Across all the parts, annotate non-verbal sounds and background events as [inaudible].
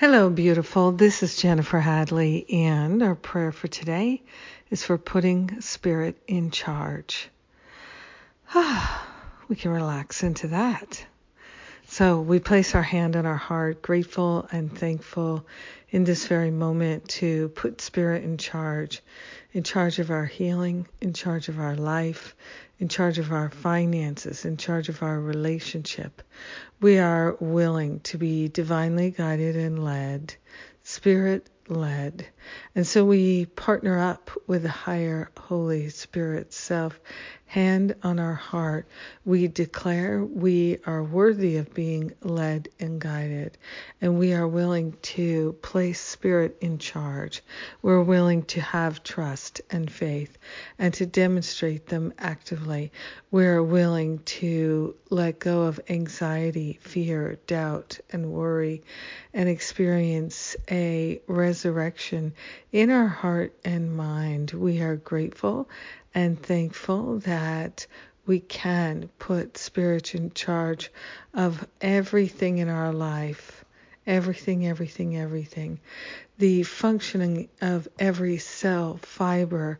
Hello, beautiful. This is Jennifer Hadley, and our prayer for today is for putting spirit in charge. Ah [sighs] we can relax into that. So we place our hand on our heart, grateful and thankful in this very moment to put spirit in charge, in charge of our healing, in charge of our life, in charge of our finances, in charge of our relationship. We are willing to be divinely guided and led, spirit led. And so we partner up with the higher Holy Spirit self hand on our heart, we declare we are worthy of being led and guided, and we are willing to place Spirit in charge. We're willing to have trust and faith and to demonstrate them actively. We're willing to let go of anxiety, fear, doubt, and worry and experience a resurrection in our heart and mind. We are grateful and thankful that we can put Spirit in charge of everything in our life. Everything, everything, everything. The functioning of every cell, fiber,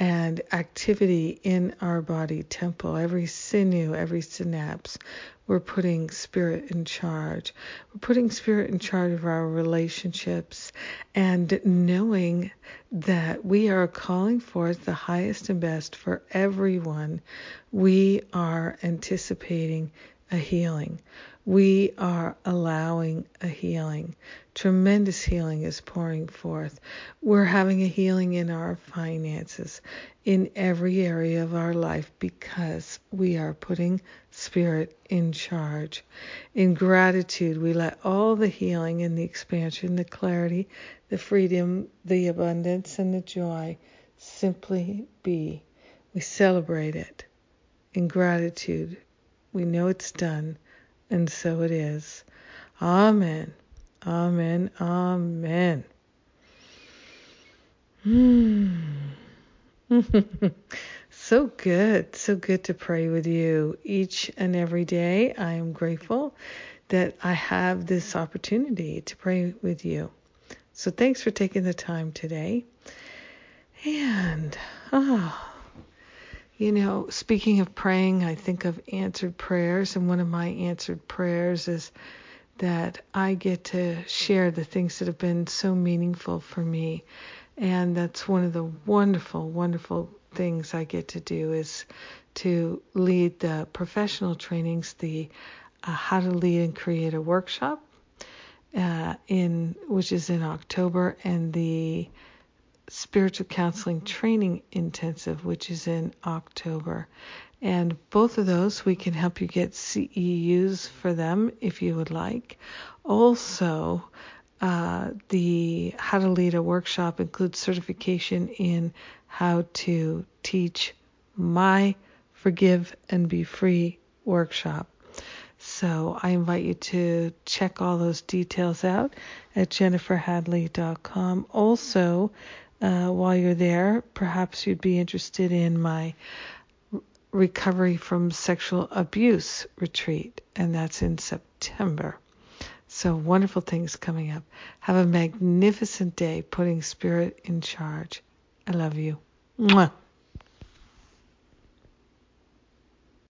and activity in our body temple, every sinew, every synapse. We're putting spirit in charge. We're putting spirit in charge of our relationships and knowing that we are calling forth the highest and best for everyone. We are anticipating a healing. We are allowing a healing. Tremendous healing is pouring forth. We're having a healing in our finances, in every area of our life, because we are putting Spirit in charge. In gratitude, we let all the healing and the expansion, the clarity, the freedom, the abundance, and the joy simply be. We celebrate it. In gratitude, we know it's done, and so it is. Amen. Amen. Amen. Hmm. [laughs] so good. So good to pray with you each and every day. I am grateful that I have this opportunity to pray with you. So thanks for taking the time today. And, ah. Oh, you know, speaking of praying, I think of answered prayers, and one of my answered prayers is that I get to share the things that have been so meaningful for me. And that's one of the wonderful, wonderful things I get to do is to lead the professional trainings, the uh, How to Lead and Create a workshop, uh, in which is in October, and the spiritual counseling training intensive, which is in October. And both of those, we can help you get CEUs for them if you would like. Also, uh, the How to Lead a workshop includes certification in how to teach my Forgive and Be Free workshop. So I invite you to check all those details out at jenniferhadley.com. Also, uh, while you're there, perhaps you'd be interested in my recovery from sexual abuse retreat, and that's in September. So wonderful things coming up. Have a magnificent day putting spirit in charge. I love you. Mwah.